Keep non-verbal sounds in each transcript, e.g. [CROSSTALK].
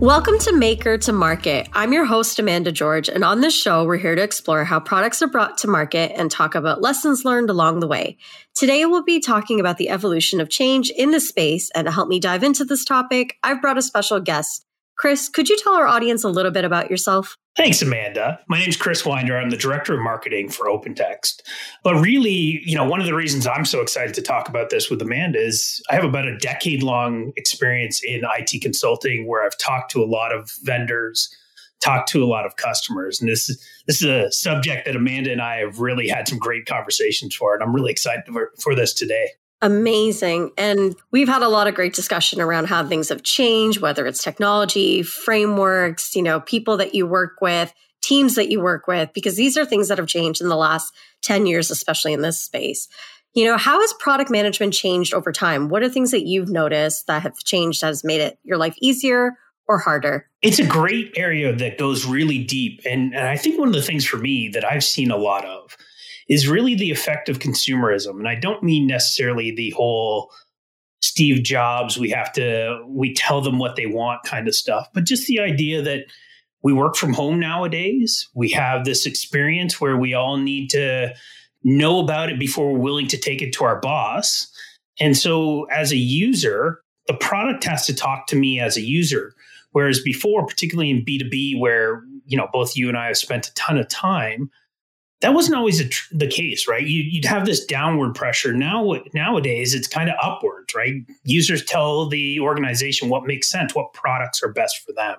Welcome to Maker to Market. I'm your host, Amanda George, and on this show, we're here to explore how products are brought to market and talk about lessons learned along the way. Today, we'll be talking about the evolution of change in the space, and to help me dive into this topic, I've brought a special guest, Chris, could you tell our audience a little bit about yourself? Thanks, Amanda. My name is Chris Wynder. I'm the director of marketing for OpenText. But really, you know, one of the reasons I'm so excited to talk about this with Amanda is I have about a decade long experience in IT consulting where I've talked to a lot of vendors, talked to a lot of customers. And this is this is a subject that Amanda and I have really had some great conversations for. And I'm really excited for, for this today. Amazing. And we've had a lot of great discussion around how things have changed, whether it's technology, frameworks, you know, people that you work with, teams that you work with, because these are things that have changed in the last 10 years, especially in this space. You know, how has product management changed over time? What are things that you've noticed that have changed that has made it your life easier or harder? It's a great area that goes really deep. And, and I think one of the things for me that I've seen a lot of is really the effect of consumerism. And I don't mean necessarily the whole Steve Jobs, we have to, we tell them what they want kind of stuff, but just the idea that we work from home nowadays. We have this experience where we all need to know about it before we're willing to take it to our boss. And so as a user, the product has to talk to me as a user. Whereas before, particularly in B2B, where you know both you and I have spent a ton of time, that wasn't always tr- the case, right? You, would have this downward pressure. Now, nowadays, it's kind of upwards, right? Users tell the organization what makes sense, what products are best for them.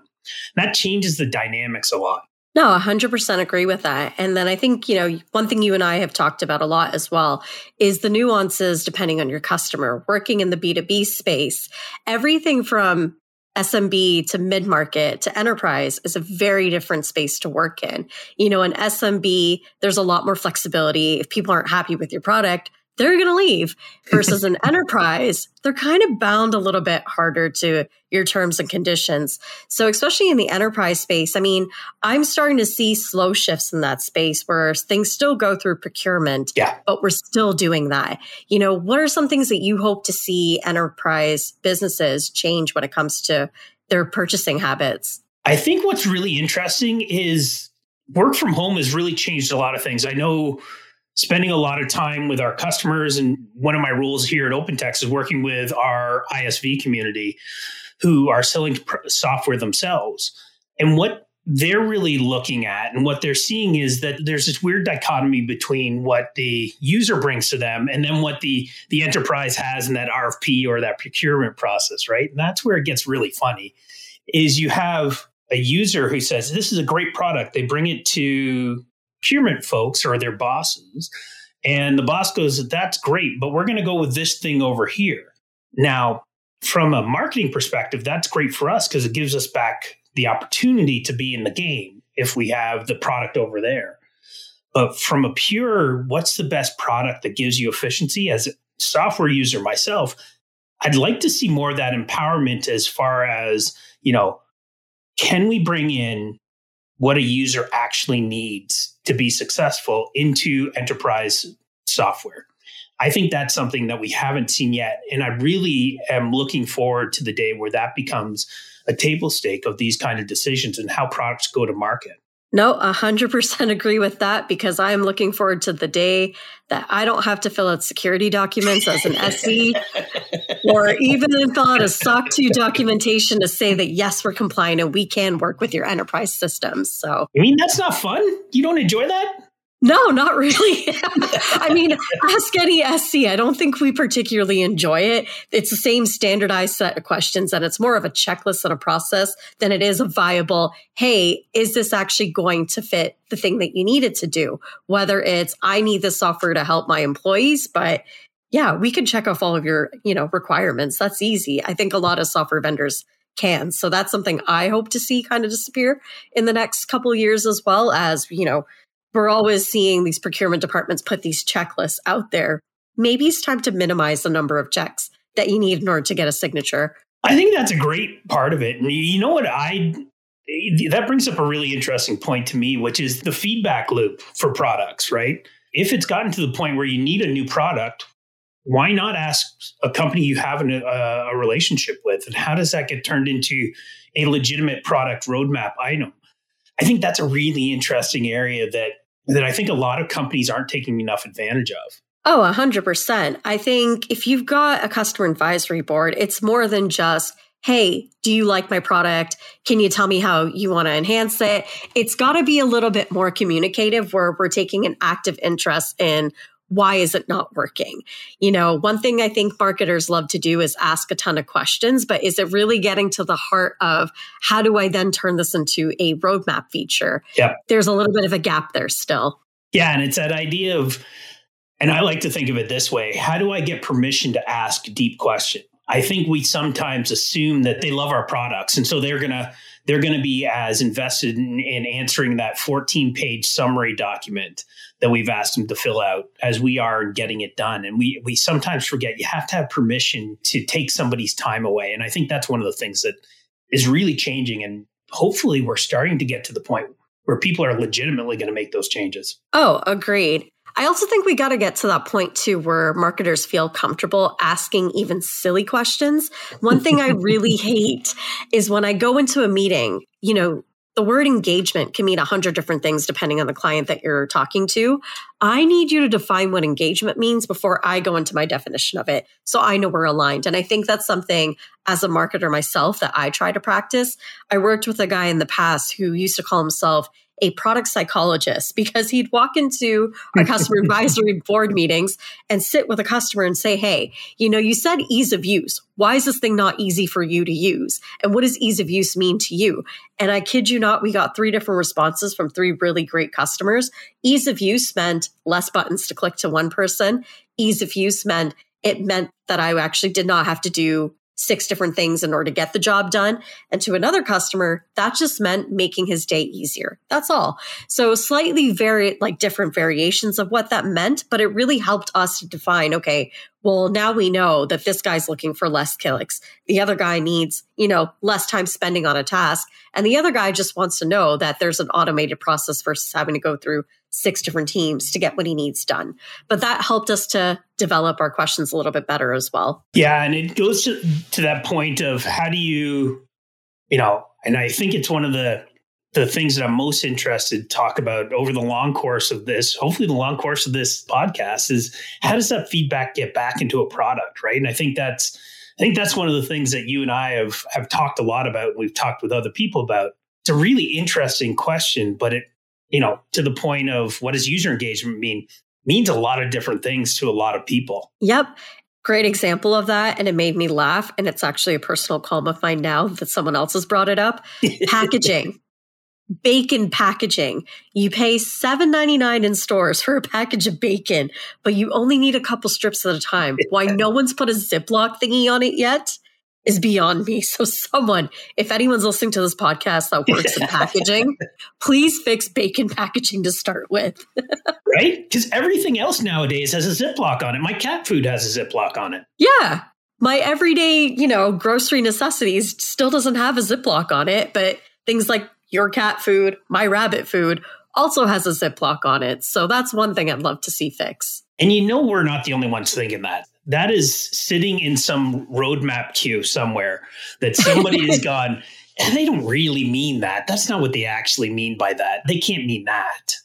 And that changes the dynamics a lot. No, 100% agree with that. And then I think, you know, one thing you and I have talked about a lot as well is the nuances depending on your customer. Working in the B2B space, everything from SMB to mid market to enterprise is a very different space to work in. You know, in SMB, there's a lot more flexibility. If people aren't happy with your product, they're going to leave versus [LAUGHS] an enterprise they're kind of bound a little bit harder to your terms and conditions. So especially in the enterprise space i mean i'm starting to see slow shifts in that space where things still go through procurement yeah. but we're still doing that. You know what are some things that you hope to see enterprise businesses change when it comes to their purchasing habits? I think what's really interesting is work from home has really changed a lot of things. I know spending a lot of time with our customers. And one of my roles here at OpenText is working with our ISV community who are selling software themselves. And what they're really looking at and what they're seeing is that there's this weird dichotomy between what the user brings to them and then what the the enterprise has in that RFP or that procurement process, right? And that's where it gets really funny. Is you have a user who says this is a great product. They bring it to procurement folks or their bosses. And the boss goes, That's great, but we're going to go with this thing over here. Now, from a marketing perspective, that's great for us because it gives us back the opportunity to be in the game if we have the product over there. But from a pure, what's the best product that gives you efficiency as a software user myself, I'd like to see more of that empowerment as far as, you know, can we bring in what a user actually needs to be successful into enterprise software. I think that's something that we haven't seen yet. And I really am looking forward to the day where that becomes a table stake of these kind of decisions and how products go to market. No, 100% agree with that because I am looking forward to the day that I don't have to fill out security documents as an SE [LAUGHS] or even fill out a SOC 2 documentation to say that, yes, we're compliant and we can work with your enterprise systems. So, I mean, that's not fun. You don't enjoy that? No, not really. [LAUGHS] I mean, ask any SE. I don't think we particularly enjoy it. It's the same standardized set of questions, and it's more of a checklist and a process than it is a viable, hey, is this actually going to fit the thing that you need it to do? Whether it's, I need this software to help my employees, but yeah, we can check off all of your, you know, requirements. That's easy. I think a lot of software vendors can. So that's something I hope to see kind of disappear in the next couple years as well as, you know, we're always seeing these procurement departments put these checklists out there. Maybe it's time to minimize the number of checks that you need in order to get a signature. I think that's a great part of it. And you know what I that brings up a really interesting point to me, which is the feedback loop for products, right? If it's gotten to the point where you need a new product, why not ask a company you have a, uh, a relationship with? And how does that get turned into a legitimate product roadmap item? I think that's a really interesting area that that I think a lot of companies aren't taking enough advantage of. Oh, 100%. I think if you've got a customer advisory board, it's more than just, hey, do you like my product? Can you tell me how you want to enhance it? It's got to be a little bit more communicative where we're taking an active interest in why is it not working? You know, one thing I think marketers love to do is ask a ton of questions, but is it really getting to the heart of how do I then turn this into a roadmap feature? Yeah. There's a little bit of a gap there still. Yeah. And it's that idea of, and I like to think of it this way how do I get permission to ask deep questions? I think we sometimes assume that they love our products. And so they're going to, they're going to be as invested in, in answering that 14 page summary document that we've asked them to fill out as we are getting it done. And we we sometimes forget you have to have permission to take somebody's time away. And I think that's one of the things that is really changing. And hopefully we're starting to get to the point where people are legitimately going to make those changes. Oh, agreed. I also think we got to get to that point too where marketers feel comfortable asking even silly questions. One thing I [LAUGHS] really hate is when I go into a meeting, you know, the word engagement can mean a hundred different things depending on the client that you're talking to. I need you to define what engagement means before I go into my definition of it. So I know we're aligned. And I think that's something as a marketer myself that I try to practice. I worked with a guy in the past who used to call himself a product psychologist because he'd walk into our customer [LAUGHS] advisory board meetings and sit with a customer and say, Hey, you know, you said ease of use. Why is this thing not easy for you to use? And what does ease of use mean to you? And I kid you not, we got three different responses from three really great customers. Ease of use meant less buttons to click to one person. Ease of use meant it meant that I actually did not have to do six different things in order to get the job done. And to another customer, that just meant making his day easier. That's all. So slightly very like different variations of what that meant, but it really helped us to define, okay, well, now we know that this guy's looking for less clicks. The other guy needs, you know, less time spending on a task. And the other guy just wants to know that there's an automated process versus having to go through six different teams to get what he needs done. But that helped us to develop our questions a little bit better as well. Yeah. And it goes to, to that point of how do you, you know, and I think it's one of the the things that I'm most interested to talk about over the long course of this, hopefully the long course of this podcast is how does that feedback get back into a product, right? And I think that's I think that's one of the things that you and I have have talked a lot about. We've talked with other people about. It's a really interesting question, but it, you know, to the point of what does user engagement mean? Means a lot of different things to a lot of people. Yep. Great example of that. And it made me laugh. And it's actually a personal calm of mine now that someone else has brought it up. [LAUGHS] Packaging bacon packaging. You pay $7.99 in stores for a package of bacon, but you only need a couple strips at a time. Why [LAUGHS] no one's put a Ziploc thingy on it yet is beyond me. [LAUGHS] So, someone, if anyone's listening to this podcast that works in [LAUGHS] packaging, please fix bacon packaging to start with. [LAUGHS] right? Because everything else nowadays has a Ziploc on it. My cat food has a Ziploc on it. Yeah. My everyday, you know, grocery necessities still doesn't have a Ziploc on it, but things like your cat food, my rabbit food also has a Ziploc on it. So that's one thing I'd love to see fix. And you know, we're not the only ones thinking that. That is sitting in some roadmap queue somewhere that somebody has [LAUGHS] gone, and they don't really mean that. That's not what they actually mean by that. They can't mean that.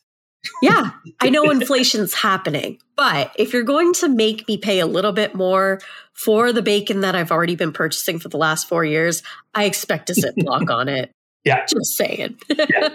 yeah, I know [LAUGHS] inflation's happening, but if you're going to make me pay a little bit more for the bacon that I've already been purchasing for the last four years, I expect a Ziploc [LAUGHS] on it. Yeah. Just saying. yeah.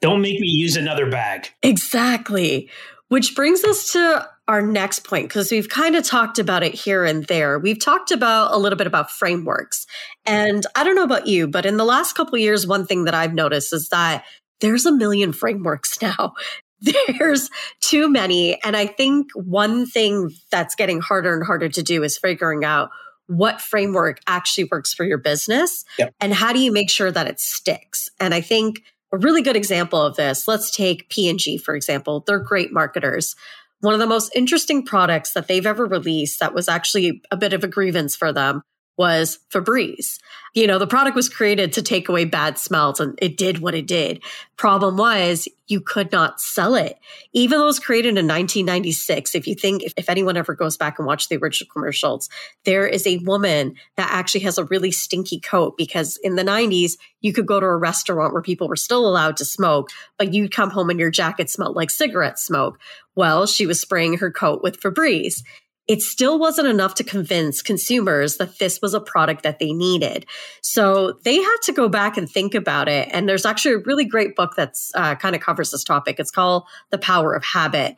Don't make me use another bag. Exactly. Which brings us to our next point, because we've kind of talked about it here and there. We've talked about a little bit about frameworks. And I don't know about you, but in the last couple years, one thing that I've noticed is that there's a million frameworks [LAUGHS] now. There's too many. And I think one thing that's getting harder and harder to do is figuring out what framework actually works for your business yep. and how do you make sure that it sticks and i think a really good example of this let's take p&g for example they're great marketers one of the most interesting products that they've ever released that was actually a bit of a grievance for them was Febreze. You know, the product was created to take away bad smells and it did what it did. Problem was you could not sell it. Even though it was created in 1996, if you think, if, if anyone ever goes back and watch the original commercials, there is a woman that actually has a really stinky coat because in the 90s, you could go to a restaurant where people were still allowed to smoke, but you'd come home and your jacket smelled like cigarette smoke. Well, she was spraying her coat with Febreze it still wasn't enough to convince consumers that this was a product that they needed. So they had to go back and think about it. And there's actually a really great book that's uh, kind of covers this topic. It's called The Power of Habit.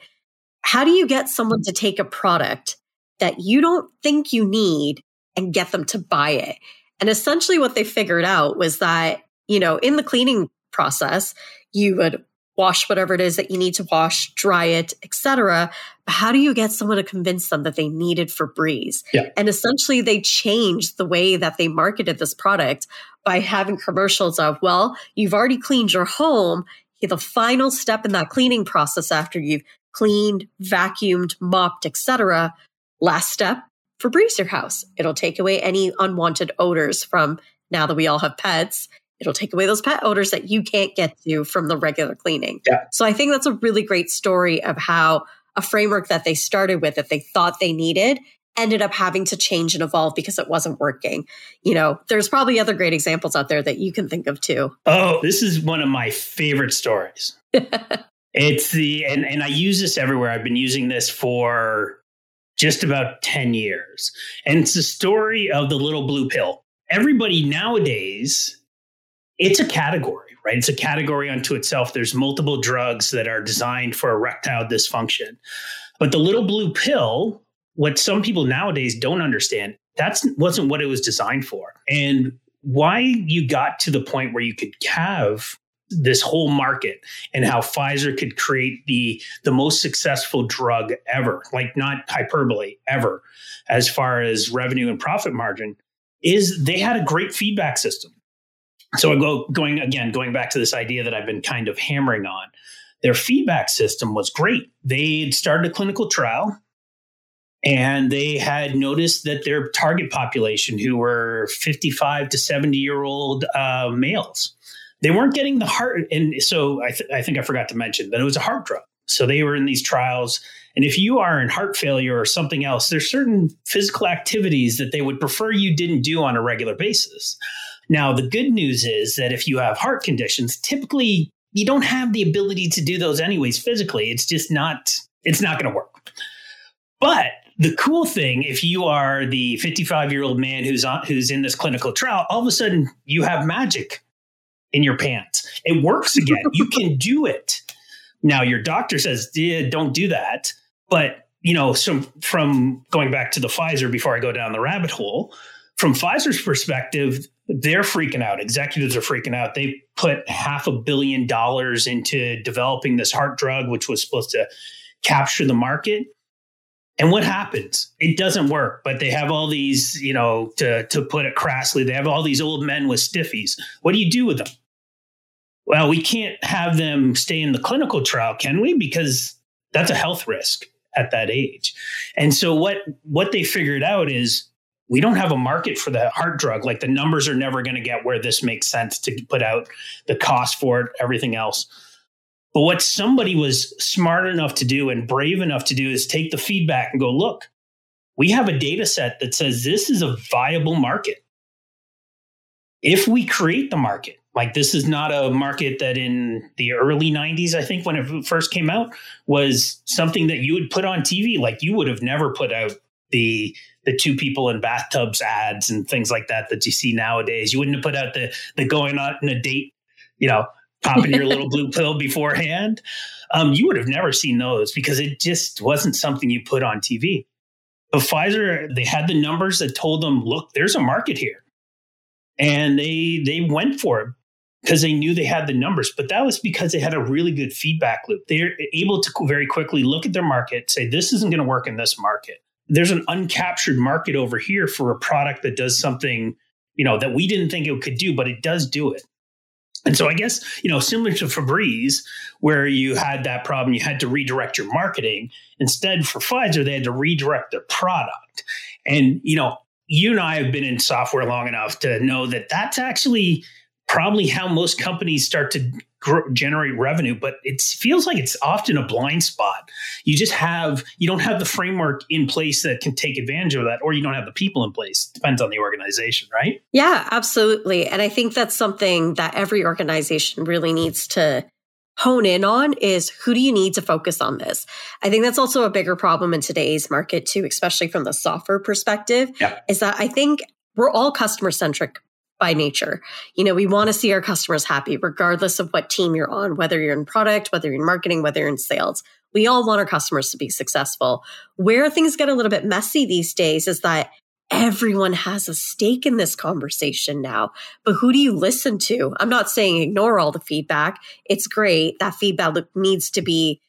How do you get someone to take a product that you don't think you need and get them to buy it? And essentially, what they figured out was that, you know, in the cleaning process, you would wash whatever it is that you need to wash, dry it, etc. How do you get someone to convince them that they needed Febreze? Yeah. And essentially they changed the way that they marketed this product by having commercials of, well, you've already cleaned your home. The final step in that cleaning process after you've cleaned, vacuumed, mopped, etc. Last step, Febreze your house. It'll take away any unwanted odors from now that we all have pets It'll take away those pet odors that you can't get to from the regular cleaning. Yeah. So I think that's a really great story of how a framework that they started with that they thought they needed ended up having to change and evolve because it wasn't working. You know, there's probably other great examples out there that you can think of too. Oh, this is one of my favorite stories. [LAUGHS] it's the and and I use this everywhere. I've been using this for just about 10 years. And it's the story of the little blue pill. Everybody nowadays it's a category, right? It's a category unto itself. There's multiple drugs that are designed for erectile dysfunction. But the little blue pill, what some people nowadays don't understand, that wasn't what it was designed for. And why you got to the point where you could have this whole market and how Pfizer could create the the most successful drug ever, like not hyperbole ever, as far as revenue and profit margin, is they had a great feedback system so I go going again, going back to this idea that I've been kind of hammering on. Their feedback system was great. They started a clinical trial and they had noticed that their target population, who were 55 to 70 year old uh, males, they weren't getting the heart. And so I, th- I think I forgot to mention that it was a heart drug. So they were in these trials. And if you are in heart failure or something else, there's certain physical activities that they would prefer you didn't do on a regular basis. Now, the good news is that if you have heart conditions, typically you don't have the ability to do those anyways physically. It's just not, it's not going to work. But the cool thing, if you are the 55 year old man who's on, who's in this clinical trial, all of a sudden you have magic in your pants. It works again. you can [LAUGHS] do it. Now your doctor says, yeah, don't do that. But you know, from going back to the Pfizer before I go down the rabbit hole, from Pfizer's perspective, they're freaking out. Executives are freaking out. They put half a billion dollars into developing this heart drug, which was supposed to capture the market. And what happens? It doesn't work, but they have all these, you know, to, to put it crassly, they have all these old men with stiffies. What do you do with them? Well, we can't have them stay in the clinical trial, can we? Because that's a health risk at that age. And so what what they figured out is we don't have a market for the heart drug. Like the numbers are never going to get where this makes sense to put out the cost for it, everything else. But what somebody was smart enough to do and brave enough to do is take the feedback and go, look, we have a data set that says this is a viable market. If we create the market, like this is not a market that in the early 90s, I think when it first came out, was something that you would put on TV. Like you would have never put out the the two people in bathtubs ads and things like that that you see nowadays. You wouldn't have put out the the going on in a date, you know, popping your little [LAUGHS] blue pill beforehand. Um, you would have never seen those because it just wasn't something you put on TV. But Pfizer, they had the numbers that told them, look, there's a market here. And they they went for it because they knew they had the numbers. But that was because they had a really good feedback loop. They're able to very quickly look at their market, say, this isn't going to work in this market there's an uncaptured market over here for a product that does something, you know, that we didn't think it could do, but it does do it. And so I guess, you know, similar to Febreze, where you had that problem, you had to redirect your marketing. Instead, for Pfizer, they had to redirect their product. And, you know, you and I have been in software long enough to know that that's actually probably how most companies start to grow, generate revenue but it feels like it's often a blind spot. You just have you don't have the framework in place that can take advantage of that or you don't have the people in place. Depends on the organization right? Yeah absolutely. And i think that's something that every organization really needs to hone in on is who do you need to focus on this? I think that's also a bigger problem in today's market too especially from the software perspective yeah. is that i think we're all customer centric by nature. You know, we want to see our customers happy, regardless of what team you're on, whether you're in product, whether you're in marketing, whether you're in sales. We all want our customers to be successful. Where things get a little bit messy these days is that everyone has a stake in this conversation now. But who do you listen to? I'm not saying ignore all the feedback. It's great. That feedback needs to be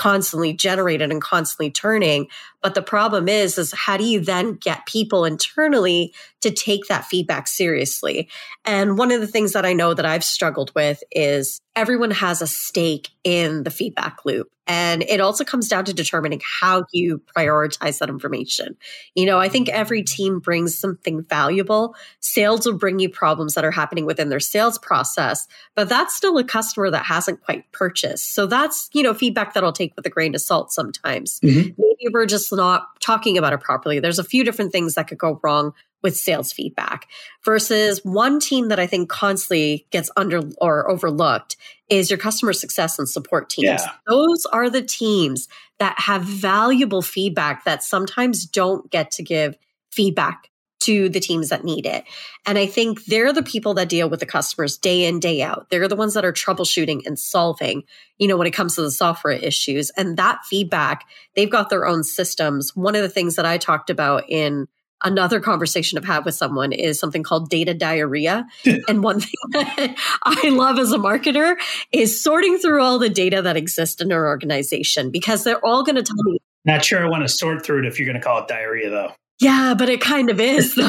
constantly generated and constantly turning. But the problem is, is how do you then get people internally to take that feedback seriously? And one of the things that I know that I've struggled with is everyone has a stake in the feedback loop. And it also comes down to determining how you prioritize that information. You know, I think every team brings something valuable. Sales will bring you problems that are happening within their sales process, but that's still a customer that hasn't quite purchased. So that's, you know, feedback that I'll take with a grain of salt sometimes. Mm-hmm. Maybe we're just not talking about it properly. There's a few different things that could go wrong with sales feedback versus one team that I think constantly gets under or overlooked is your customer success and support teams. Yeah. Those are the teams that have valuable feedback that sometimes don't get to give feedback to the teams that need it. And I think they're the people that deal with the customers day in, day out. They're the ones that are troubleshooting and solving, you know, when it comes to the software issues. And that feedback, they've got their own systems. One of the things that I talked about in another conversation I've had with someone is something called data diarrhea. [LAUGHS] and one thing [LAUGHS] that I love as a marketer is sorting through all the data that exists in our organization because they're all going to tell me. Not sure I want to sort through it if you're going to call it diarrhea, though. Yeah, but it kind of is, [LAUGHS] though.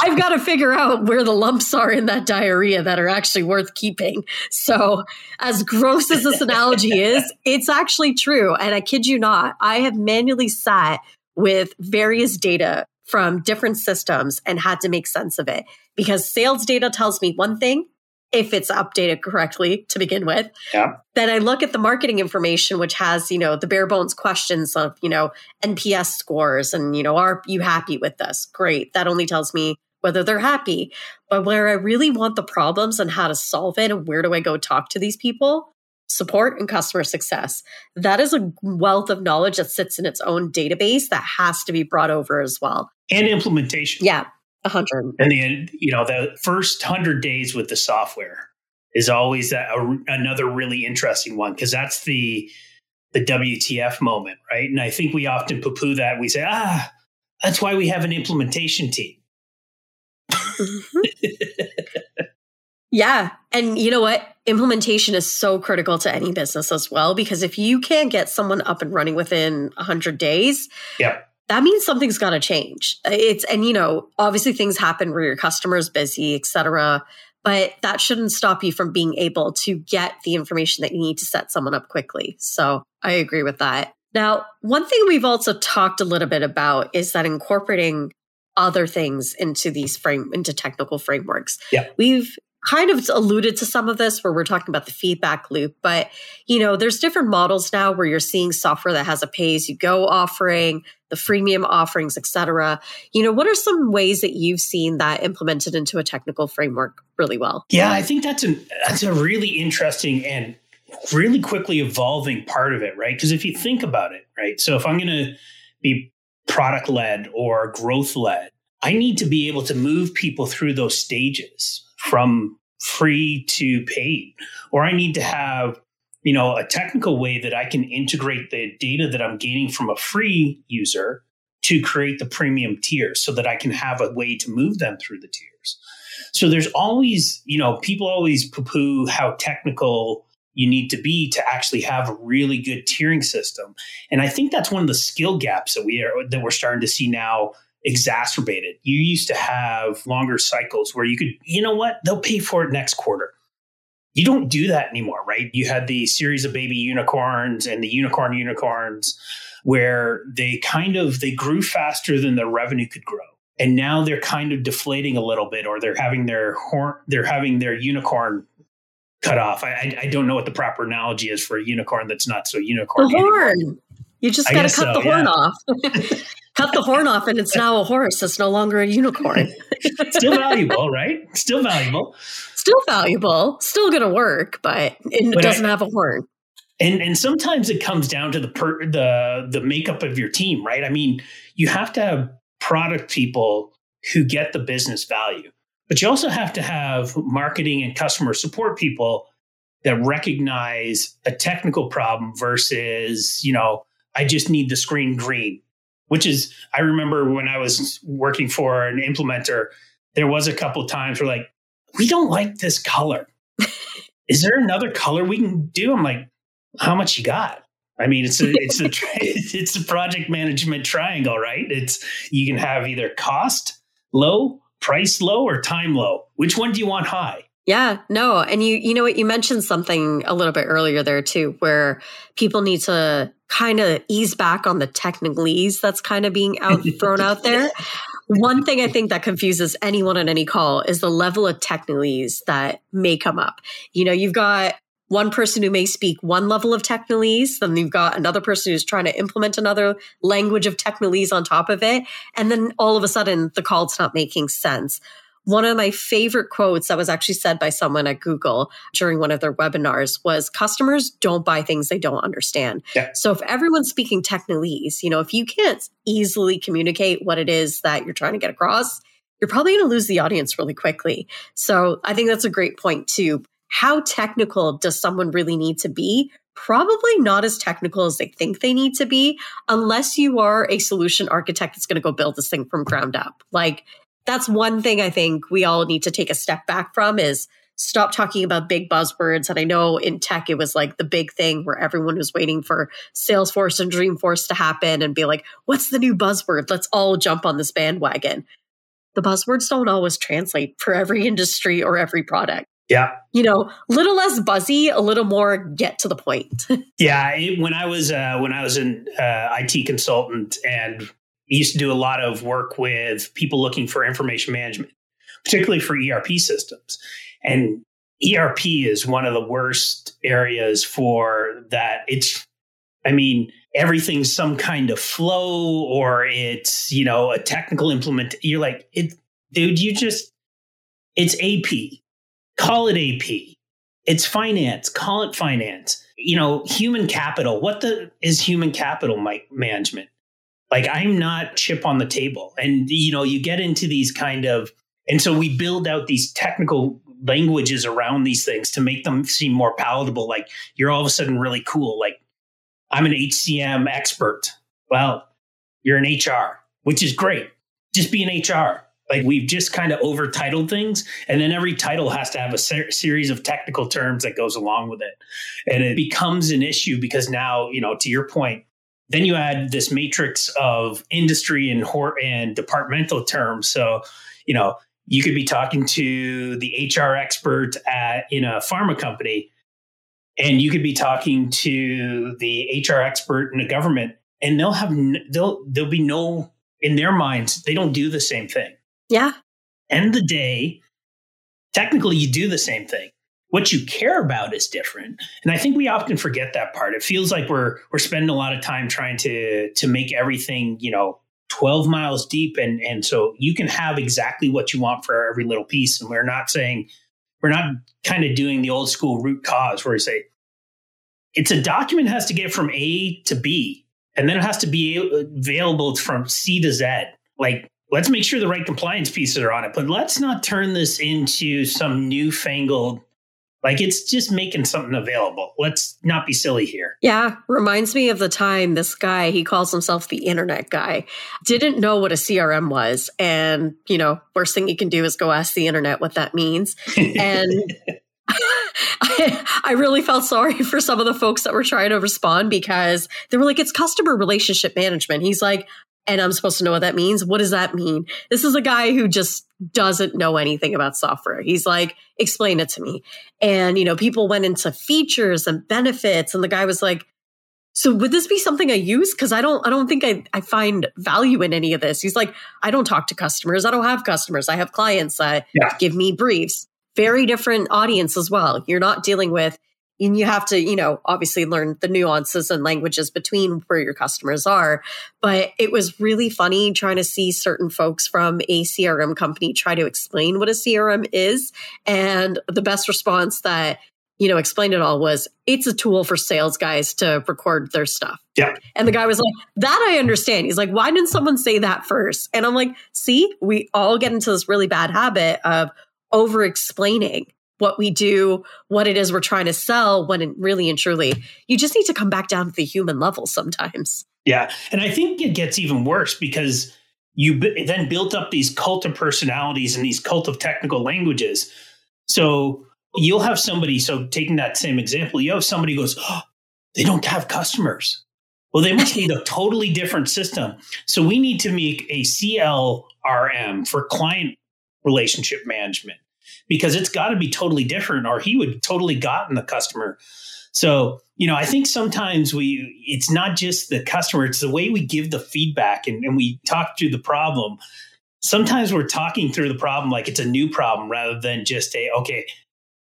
I've got to figure out where the lumps are in that diarrhea that are actually worth keeping. So, as gross as this analogy is, it's actually true. And I kid you not, I have manually sat with various data from different systems and had to make sense of it because sales data tells me one thing if it's updated correctly to begin with. Yeah. Then I look at the marketing information, which has, you know, the bare bones questions of, you know, NPS scores and, you know, are you happy with this? Great. That only tells me whether they're happy. But where I really want the problems and how to solve it and where do I go talk to these people, support and customer success. That is a wealth of knowledge that sits in its own database that has to be brought over as well. And implementation. Yeah, a hundred. And the you know the first hundred days with the software is always a, a, another really interesting one because that's the the WTF moment, right? And I think we often poo poo that. We say, ah, that's why we have an implementation team. Mm-hmm. [LAUGHS] Yeah. And you know what? Implementation is so critical to any business as well, because if you can't get someone up and running within 100 days, yeah. that means something's got to change. Uh, it's, and you know, obviously things happen where your customer is busy, et cetera, but that shouldn't stop you from being able to get the information that you need to set someone up quickly. So I agree with that. Now, one thing we've also talked a little bit about is that incorporating other things into these frame into technical frameworks. Yeah. We've kind of alluded to some of this where we're talking about the feedback loop but you know there's different models now where you're seeing software that has a pay as you go offering the freemium offerings etc you know what are some ways that you've seen that implemented into a technical framework really well? Yeah i think that's a that's a really interesting and really quickly evolving part of it right? Because if you think about it right so if i'm going to be product led or growth led i need to be able to move people through those stages from free to paid. Or i need to have you know a technical way that i can integrate the data that i'm gaining from a free user to create the premium tier so that i can have a way to move them through the tiers. So there's always you know people always poo poo how technical you need to be to actually have a really good tiering system. And i think that's one of the skill gaps that we are that we're starting to see now exacerbated. You used to have longer cycles where you could, you know what, they'll pay for it next quarter. You don't do that anymore, right? You had the series of baby unicorns and the unicorn unicorns. where they kind of they grew faster than their revenue could grow and now they're kind of deflating a little bit or they're having their horn they're having their unicorn cut off I, I don't know what the proper analogy is for a unicorn that's not so unicorn the horn you just got to cut so, the horn off [LAUGHS] [LAUGHS] cut the horn off and it's now a horse. It's no longer a unicorn. [LAUGHS] Still valuable right? Still valuable. Still valuable. Still gonna work but it but doesn't I, have a horn. And and sometimes it comes down to the per, the the makeup of your team right? I mean you have to have product people who get the business value. But you also have to have marketing and customer support people that recognize a technical problem versus, you know, I just need the screen green, which is, I remember when I was working for an implementer, there was a couple times where like, we don't like this color. [LAUGHS] is there another color we can do? I'm like, how much you got? I mean, it's a it's a [LAUGHS] it's a project management triangle, right? It's you can have either cost low, price low, or time low. Which one do you want high? Yeah, no, and you you know what you mentioned something a little bit earlier there too, where people need to kind of ease back on the technicalese that's kind of being out thrown out there. [LAUGHS] One thing I think that confuses anyone on any call is the level of technicalese that may come up. You know, you've got one person who may speak one level of technolese, then you've got another person who's trying to implement another language of technolese on top of it. And then all of a sudden the call's not making sense. One of my favorite quotes that was actually said by someone at Google during one of their webinars was customers don't buy things they don't understand. Yeah. So if everyone's speaking technolese, you know, if you can't easily communicate what it is that you're trying to get across, you're probably going to lose the audience really quickly. So I think that's a great point too how technical does someone really need to be? Probably not as technical as they think they need to be, unless you are a solution architect that's going to go build this thing from ground up. Like, that's one thing I think we all need to take a step back from is stop talking about big buzzwords. And I know in tech, it was like the big thing where everyone was waiting for Salesforce and Dreamforce to happen and be like, what's the new buzzword? Let's all jump on this bandwagon. The buzzwords don't always translate for every industry or every product. Yeah. You know, little less buzzy, a little more get to the point. [LAUGHS] yeah, when I was uh, when I was an uh, IT consultant and used to do a lot of work with people looking for information management, particularly for ERP systems. And ERP is one of the worst areas for that. It's I mean, everything's some kind of flow or it's, you know, a technical implement. You're like, it dude, you just it's AP call it AP. It's finance. Call it finance. You know, human capital. What the is human capital management? Like I'm not chip on the table. And you know, you get into these kind of and so we build out these technical languages around these things to make them seem more palatable. Like you're all of a sudden really cool. Like I'm an HCM expert. Well, you're an HR, which is great. Just be an HR. Like we've just kind of overtitled things, and then every title has to have a ser- series of technical terms that goes along with it, and it becomes an issue because now, you know, to your point, then you add this matrix of industry and and departmental terms. So, you know, you could be talking to the HR expert at in a pharma company, and you could be talking to the HR expert in a government, and they'll have n- they'll there'll be no in their minds they don't do the same thing yeah. End the day, technically you do the same thing. What you care about is different. And I think we often forget that part. It feels like we're we're spending a lot of time trying to to make everything, you know, 12 miles deep and and so you can have exactly what you want for every little piece and we're not saying we're not kind of doing the old school root cause where we say it's a document has to get from A to B and then it has to be available from C to Z. Like let's make sure the right compliance pieces are on it, but let's not turn this into some newfangled like it's just making something available. Let's not be silly here. Yeah, reminds me of the time this guy, he calls himself the internet guy, didn't know what a CRM was. And, you know, worst thing you can do is go ask the internet what that means. [LAUGHS] And I, [LAUGHS] I really felt sorry for some of the folks that were trying to respond because they were like, it's customer relationship management. He's like, and I'm supposed to know what that means. What does that mean? This is a guy who just doesn't know anything about software. He's like, explain it to me. And, you know, people went into features and benefits, and the guy was like, so would this be something I use? Cause I don't, I don't think I, I find value in any of this. He's like, I don't talk to customers. I don't have customers. I have clients that yeah. give me briefs. Very different audience as well. You're not dealing with, and you have to, you know, obviously learn the nuances and languages between where your customers are. But it was really funny trying to see certain folks from a CRM company try to explain what a CRM is. And the best response that you know, explained it all was it's a tool for sales guys to record their stuff. Yeah. And the guy was like, that I understand. He's like, why didn't someone say that first? And I'm like, see, we all get into this really bad habit of over explaining what we do, what it is we're trying to sell, when it really and truly, you just need to come back down to the human level sometimes. Yeah. And I think it gets even worse because you b- then built up these cult of personalities and these cult of technical languages. So you'll have somebody, so taking that same example, you have somebody goes, oh, they don't have customers. Well, they must need a [LAUGHS] totally different system. So we need to make a CLRM for client relationship management because it's got to be totally different or he would totally gotten the customer. So, you know, I think sometimes we, it's not just the customer, it's the way we give the feedback and, and we talk through the problem. Sometimes we're talking through the problem like it's a new problem rather than just a, okay,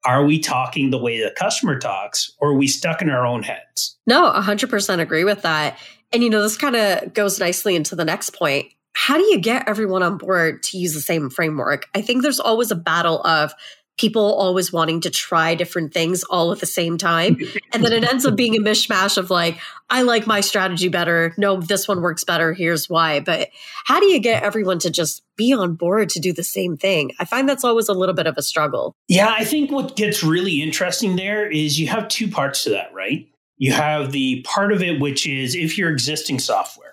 are we talking the way the customer talks or are we stuck in our own heads? No, 100% agree with that. And, you know, this kind of goes nicely into the next point. How do you get everyone on board to use the same framework? I think there's always a battle of people always wanting to try different things all at the same time. And then it ends up being a mishmash of like, I like my strategy better. No, this one works better. Here's why. But how do you get everyone to just be on board to do the same thing? I find that's always a little bit of a struggle. Yeah, I think what gets really interesting there is you have two parts to that, right? You have the part of it, which is if you're existing software,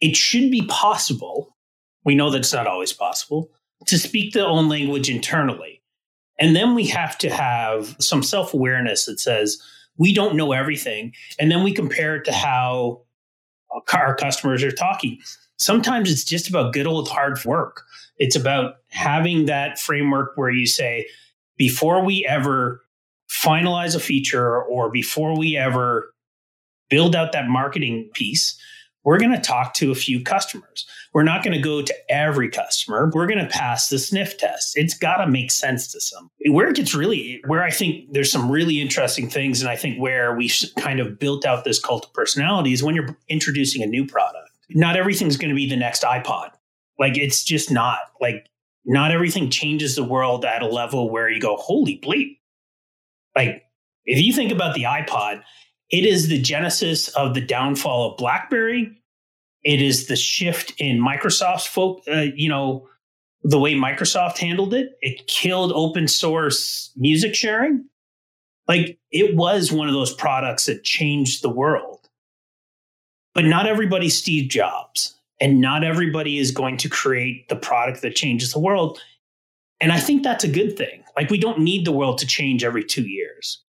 it should be possible. We know that it's not always possible to speak the own language internally. And then we have to have some self awareness that says, we don't know everything. And then we compare it to how our customers are talking. Sometimes it's just about good old hard work. It's about having that framework where you say, before we ever finalize a feature or before we ever build out that marketing piece, we're going to talk to a few customers. We're not going to go to every customer. We're going to pass the sniff test. It's got to make sense to some. Where it gets really, where I think there's some really interesting things, and I think where we kind of built out this cult of personality is when you're introducing a new product. Not everything's going to be the next iPod. Like it's just not. Like not everything changes the world at a level where you go, holy bleep. Like if you think about the iPod, it is the genesis of the downfall of BlackBerry. It is the shift in Microsoft's folk, uh, you know, the way Microsoft handled it. It killed open source music sharing. Like it was one of those products that changed the world. But not everybody's Steve Jobs, and not everybody is going to create the product that changes the world. And I think that's a good thing. Like we don't need the world to change every two years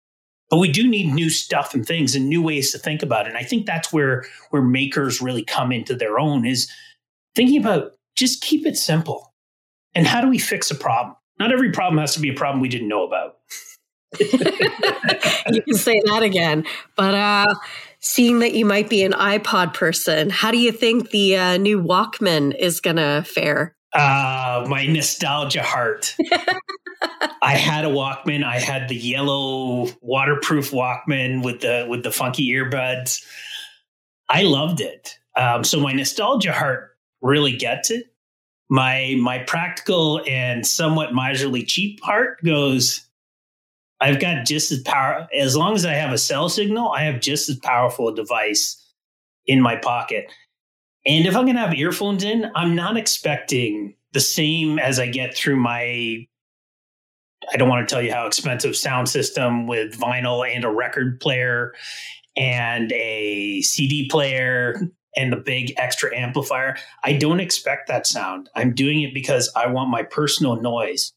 but we do need new stuff and things and new ways to think about it. And I think that's where where makers really come into their own is thinking about just keep it simple. And how do we fix a problem? Not every problem has to be a problem we didn't know about. [LAUGHS] you can say that again. But uh, seeing that you might be an iPod person, how do you think the uh, new Walkman is going to fare? Uh, my nostalgia heart. [LAUGHS] I had a Walkman. I had the yellow waterproof Walkman with the with the funky earbuds. I loved it. Um, so my nostalgia heart really gets it. My my practical and somewhat miserly cheap heart goes. I've got just as power as long as I have a cell signal. I have just as powerful a device in my pocket. And if I'm going to have earphones in, I'm not expecting the same as I get through my I don't want to tell you how expensive sound system with vinyl and a record player and a CD player [LAUGHS] and the big extra amplifier. I don't expect that sound. I'm doing it because I want my personal noise.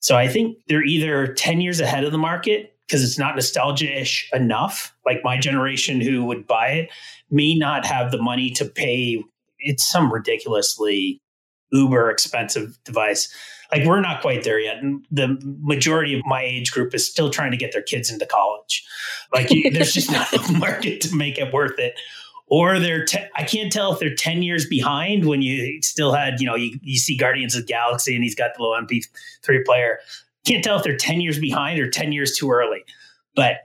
So I think they're either 10 years ahead of the market because it's not nostalgia ish enough. Like my generation who would buy it may not have the money to pay. It's some ridiculously uber expensive device like we're not quite there yet and the majority of my age group is still trying to get their kids into college Like there's just not a [LAUGHS] market to make it worth it. Or they're, te- I can't tell if they're 10 years behind when you still had, you know, you, you see Guardians of Galaxy and he's got the low MP3 player. Can't tell if they're 10 years behind or 10 years too early. But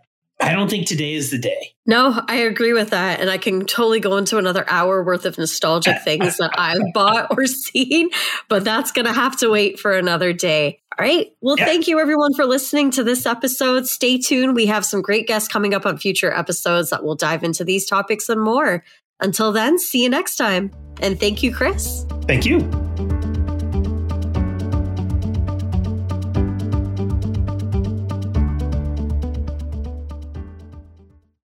I don't think today is the day. No, I agree with that. And I can totally go into another hour worth of nostalgic [LAUGHS] things that I've bought or seen, but that's going to have to wait for another day. All right. Well, yeah. thank you everyone for listening to this episode. Stay tuned. We have some great guests coming up on future episodes that will dive into these topics and more. Until then, see you next time. And thank you, Chris. Thank you.